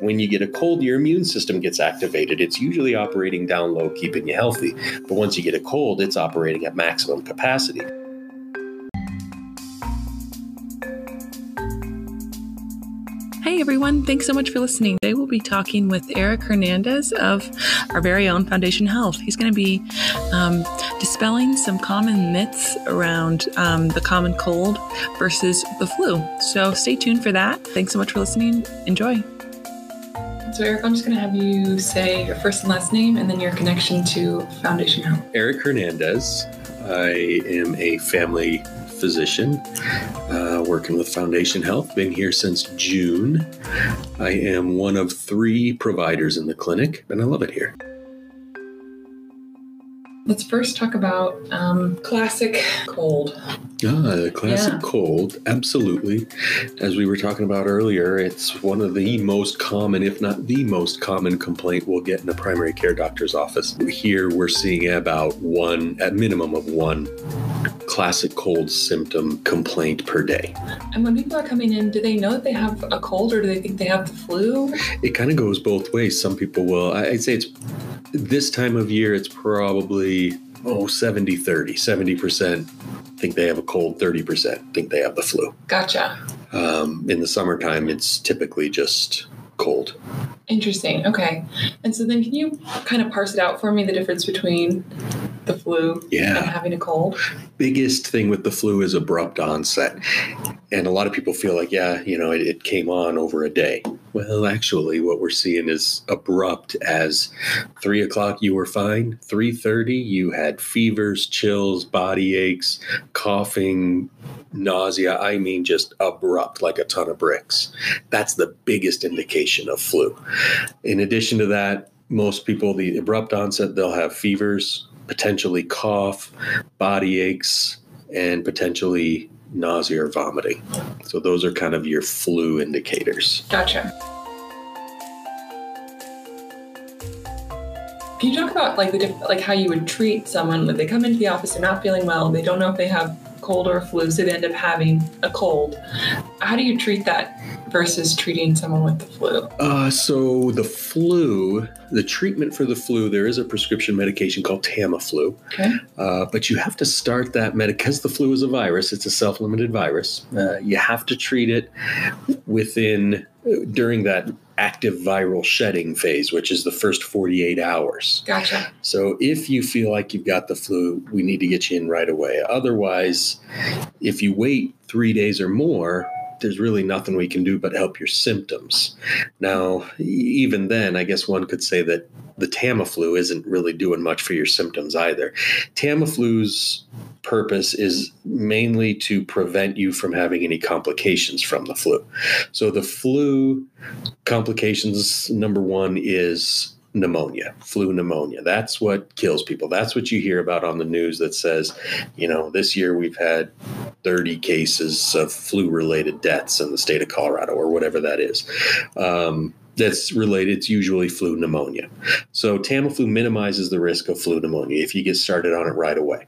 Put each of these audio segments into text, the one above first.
When you get a cold, your immune system gets activated. It's usually operating down low, keeping you healthy. But once you get a cold, it's operating at maximum capacity. Hey everyone, thanks so much for listening. Today we'll be talking with Eric Hernandez of our very own Foundation Health. He's going to be um, dispelling some common myths around um, the common cold versus the flu. So stay tuned for that. Thanks so much for listening. Enjoy. So, Eric, I'm just going to have you say your first and last name and then your connection to Foundation Health. Eric Hernandez. I am a family physician uh, working with Foundation Health. Been here since June. I am one of three providers in the clinic, and I love it here. Let's first talk about um, classic cold. Ah, classic yeah. cold, absolutely. As we were talking about earlier, it's one of the most common, if not the most common complaint we'll get in a primary care doctor's office. Here we're seeing about one, at minimum of one classic cold symptom complaint per day. And when people are coming in, do they know that they have a cold or do they think they have the flu? It kind of goes both ways. Some people will, I'd say it's this time of year, it's probably, oh, 70 30. 70% think they have a cold, 30% think they have the flu. Gotcha. Um, in the summertime, it's typically just cold. Interesting. Okay. And so then can you kind of parse it out for me the difference between the flu yeah. and having a cold? Biggest thing with the flu is abrupt onset. And a lot of people feel like, yeah, you know, it, it came on over a day. Well, actually, what we're seeing is abrupt as three o'clock you were fine, three thirty you had fevers, chills, body aches, coughing, nausea. I mean, just abrupt like a ton of bricks. That's the biggest indication of flu. In addition to that, most people, the abrupt onset, they'll have fevers, potentially cough, body aches, and potentially nausea or vomiting. So those are kind of your flu indicators. Gotcha. Can you talk about like the diff- like how you would treat someone when they come into the office, they're not feeling well, they don't know if they have cold or flu, so they end up having a cold. How do you treat that versus treating someone with the flu? Uh, so the flu, the treatment for the flu, there is a prescription medication called Tamiflu. Okay. Uh, but you have to start that med because the flu is a virus. It's a self-limited virus. Uh, you have to treat it within during that active viral shedding phase, which is the first 48 hours. Gotcha. So if you feel like you've got the flu, we need to get you in right away. Otherwise, if you wait three days or more, there's really nothing we can do but help your symptoms. Now, even then, I guess one could say that the Tamiflu isn't really doing much for your symptoms either. Tamiflu's purpose is mainly to prevent you from having any complications from the flu. So the flu complications number 1 is pneumonia, flu pneumonia. That's what kills people. That's what you hear about on the news that says, you know, this year we've had 30 cases of flu related deaths in the state of Colorado or whatever that is. Um, that's related. It's usually flu pneumonia. So Tamiflu minimizes the risk of flu pneumonia if you get started on it right away.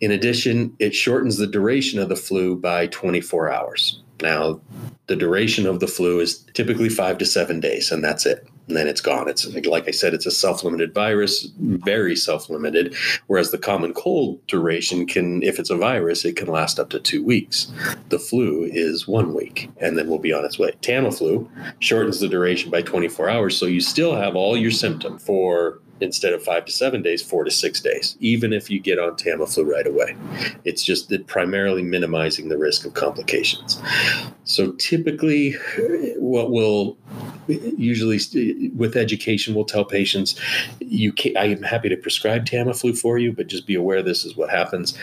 In addition, it shortens the duration of the flu by 24 hours. Now, the duration of the flu is typically five to seven days, and that's it and then it's gone. It's like I said, it's a self-limited virus, very self-limited. Whereas the common cold duration can, if it's a virus, it can last up to two weeks. The flu is one week, and then we'll be on its way. Tamiflu shortens the duration by 24 hours, so you still have all your symptom for instead of five to seven days, four to six days, even if you get on Tamiflu right away. It's just that primarily minimizing the risk of complications. So typically, what will usually with education, we'll tell patients, you can, I am happy to prescribe Tamiflu for you, but just be aware this is what happens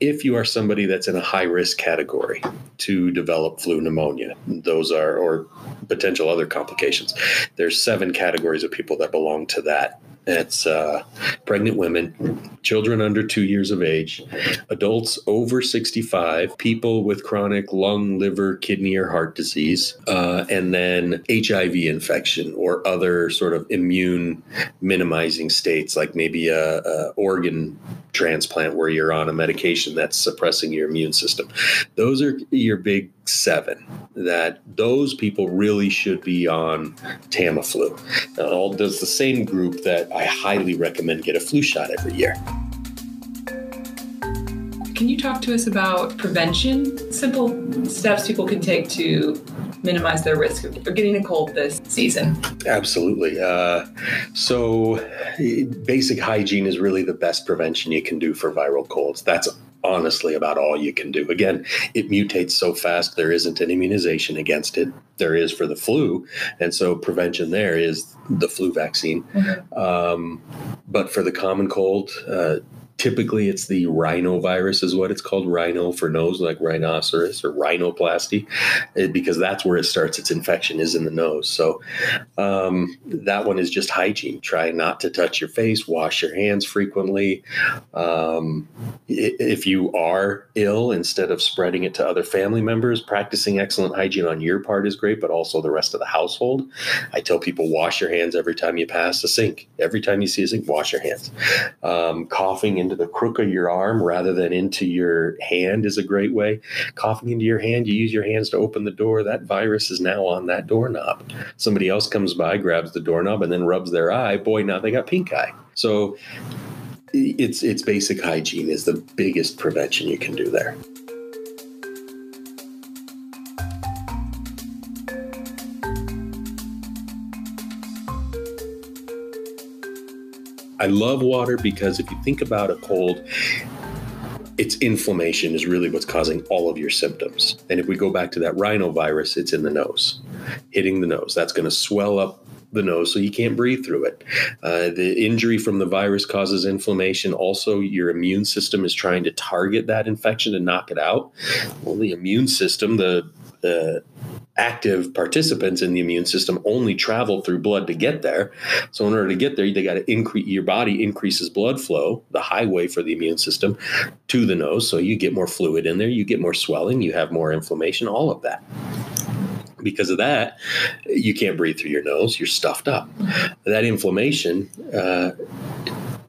if you are somebody that's in a high risk category to develop flu pneumonia. Those are or potential other complications. There's seven categories of people that belong to that it's uh, pregnant women, children under two years of age, adults over 65, people with chronic lung, liver, kidney, or heart disease, uh, and then HIV infection or other sort of immune minimizing states, like maybe a, a organ transplant where you're on a medication that's suppressing your immune system. Those are your big seven that those people really should be on Tamiflu. Now, all does the same group that I highly recommend get a flu shot every year. Can you talk to us about prevention? Simple steps people can take to minimize their risk of getting a cold this season. Absolutely. Uh, so, basic hygiene is really the best prevention you can do for viral colds. That's honestly about all you can do. Again, it mutates so fast, there isn't an immunization against it. There is for the flu. And so, prevention there is the flu vaccine. Mm-hmm. Um, but for the common cold, uh, typically it's the rhinovirus is what it's called rhino for nose like rhinoceros or rhinoplasty eh, because that's where it starts its infection is in the nose. So um, that one is just hygiene try not to touch your face wash your hands frequently. Um, if you are ill instead of spreading it to other family members practicing excellent hygiene on your part is great but also the rest of the household. I tell people wash your hands every time you pass a sink. Every time you see a sink wash your hands. Um, coughing into the crook of your arm rather than into your hand is a great way. Coughing into your hand, you use your hands to open the door. That virus is now on that doorknob. Somebody else comes by, grabs the doorknob, and then rubs their eye. Boy, now they got pink eye. So it's it's basic hygiene is the biggest prevention you can do there. I love water because if you think about a cold, its inflammation is really what's causing all of your symptoms. And if we go back to that rhinovirus, it's in the nose, hitting the nose. That's going to swell up the nose so you can't breathe through it. Uh, the injury from the virus causes inflammation. Also, your immune system is trying to target that infection to knock it out. Well, the immune system, the the active participants in the immune system only travel through blood to get there. So in order to get there, they got to increase your body increases blood flow, the highway for the immune system to the nose. So you get more fluid in there, you get more swelling, you have more inflammation, all of that because of that, you can't breathe through your nose. You're stuffed up. That inflammation uh,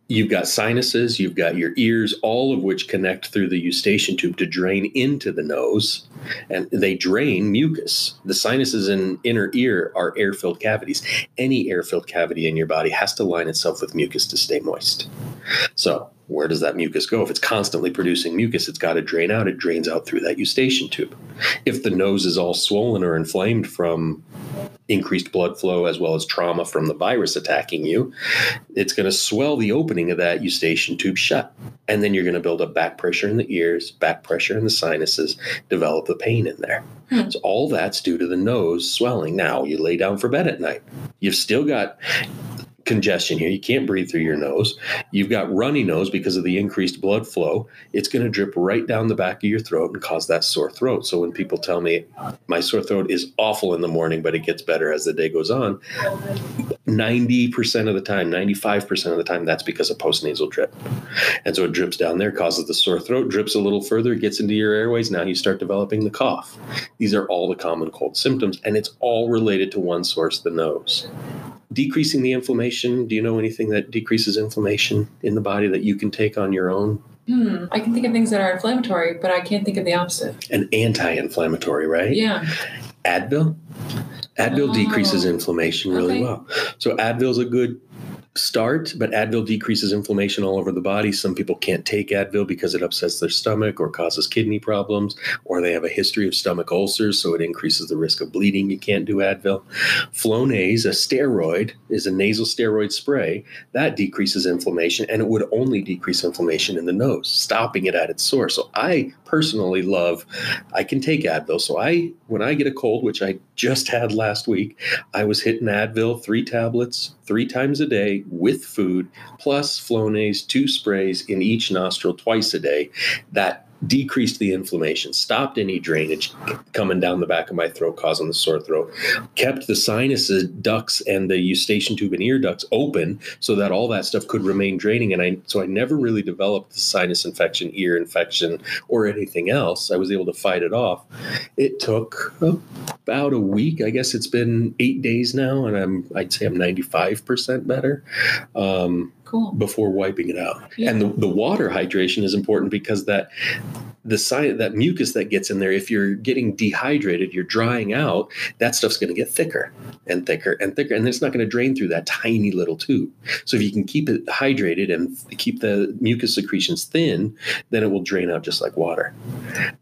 you've got sinuses, you've got your ears, all of which connect through the eustachian tube to drain into the nose, and they drain mucus. The sinuses and inner ear are air filled cavities. Any air filled cavity in your body has to line itself with mucus to stay moist. So, where does that mucus go? If it's constantly producing mucus, it's got to drain out. It drains out through that eustachian tube. If the nose is all swollen or inflamed from increased blood flow as well as trauma from the virus attacking you, it's going to swell the opening of that eustachian tube shut. And then you're going to build up back pressure in the ears, back pressure in the sinuses, develop the pain in there. Hmm. So all that's due to the nose swelling. Now you lay down for bed at night. You've still got congestion here. You can't breathe through your nose. You've got runny nose because of the increased blood flow. It's going to drip right down the back of your throat and cause that sore throat. So when people tell me my sore throat is awful in the morning, but it gets better as the day goes on, 90% of the time, 95% of the time, that's because of postnasal drip. And so it drips down there, causes the sore throat, drips a little further, gets into your airways. Now you start developing the cough. These are all the common cold symptoms, and it's all related to one source, the nose decreasing the inflammation. Do you know anything that decreases inflammation in the body that you can take on your own? Hmm. I can think of things that are inflammatory, but I can't think of the opposite. An anti-inflammatory, right? Yeah. Advil. Advil oh. decreases inflammation really okay. well. So Advil is a good start, but Advil decreases inflammation all over the body. Some people can't take Advil because it upsets their stomach or causes kidney problems, or they have a history of stomach ulcers, so it increases the risk of bleeding. You can't do Advil. Flonase, a steroid, is a nasal steroid spray that decreases inflammation, and it would only decrease inflammation in the nose, stopping it at its source. So I personally love, I can take Advil. So I, when I get a cold, which I just had last week, I was hitting Advil three tablets three times a day with food, plus Flonase, two sprays in each nostril twice a day. That decreased the inflammation, stopped any drainage coming down the back of my throat, causing the sore throat, kept the sinuses, ducts, and the eustachian tube and ear ducts open so that all that stuff could remain draining. And I so I never really developed the sinus infection, ear infection, or anything else. I was able to fight it off. It took about a week. I guess it's been eight days now, and I'm I'd say I'm 95% better. Um, Cool. before wiping it out. Yeah. And the, the water hydration is important because that the sinus that mucus that gets in there, if you're getting dehydrated, you're drying out, that stuff's going to get thicker and thicker and thicker, and it's not going to drain through that tiny little tube. So if you can keep it hydrated and keep the mucus secretions thin, then it will drain out just like water.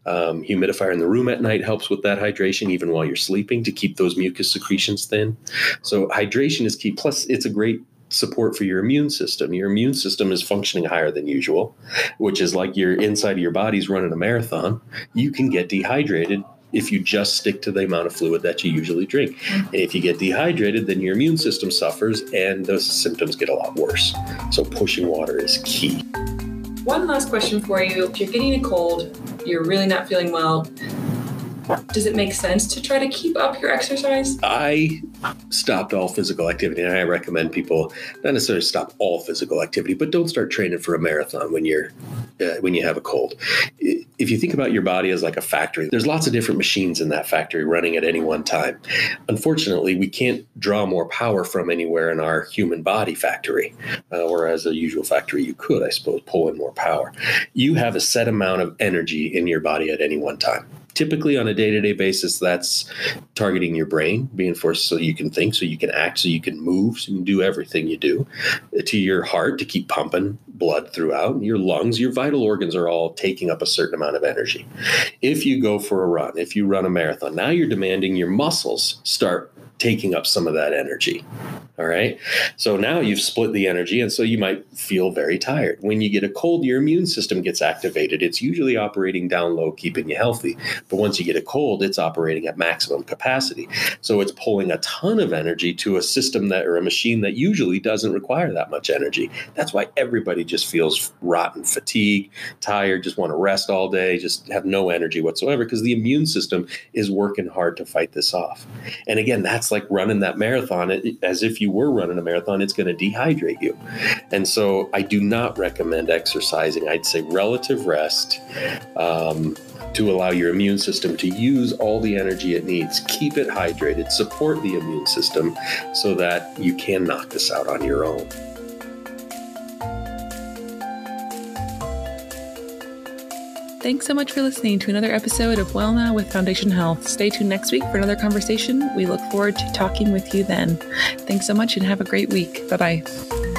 Um, humidifier in the room at night helps with that hydration, even while you're sleeping, to keep those mucus secretions thin. So hydration is key. Plus, it's a great support for your immune system. Your immune system is functioning higher than usual, which is like your inside of your body's running a marathon. You can get dehydrated if you just stick to the amount of fluid that you usually drink. And if you get dehydrated, then your immune system suffers and those symptoms get a lot worse. So pushing water is key. One last question for you. If you're getting a cold, you're really not feeling well, does it make sense to try to keep up your exercise? I stopped all physical activity, and I recommend people not necessarily stop all physical activity, but don't start training for a marathon when you're uh, when you have a cold. If you think about your body as like a factory, there's lots of different machines in that factory running at any one time. Unfortunately, we can't draw more power from anywhere in our human body factory, uh, whereas a usual factory you could, I suppose, pull in more power. You have a set amount of energy in your body at any one time. Typically, on a day to day basis, that's targeting your brain, being forced so you can think, so you can act, so you can move, so you can do everything you do. Uh, to your heart to keep pumping blood throughout, your lungs, your vital organs are all taking up a certain amount of energy. If you go for a run, if you run a marathon, now you're demanding your muscles start taking up some of that energy. All right. So now you've split the energy, and so you might feel very tired. When you get a cold, your immune system gets activated. It's usually operating down low, keeping you healthy. But once you get a cold, it's operating at maximum capacity. So it's pulling a ton of energy to a system that or a machine that usually doesn't require that much energy. That's why everybody just feels rotten, fatigue, tired, just want to rest all day, just have no energy whatsoever because the immune system is working hard to fight this off. And again, that's like running that marathon as if you were running a marathon, it's going to dehydrate you. And so I do not recommend exercising. I'd say relative rest. Um, to allow your immune system to use all the energy it needs. Keep it hydrated, support the immune system so that you can knock this out on your own. Thanks so much for listening to another episode of Well Now with Foundation Health. Stay tuned next week for another conversation. We look forward to talking with you then. Thanks so much and have a great week. Bye bye.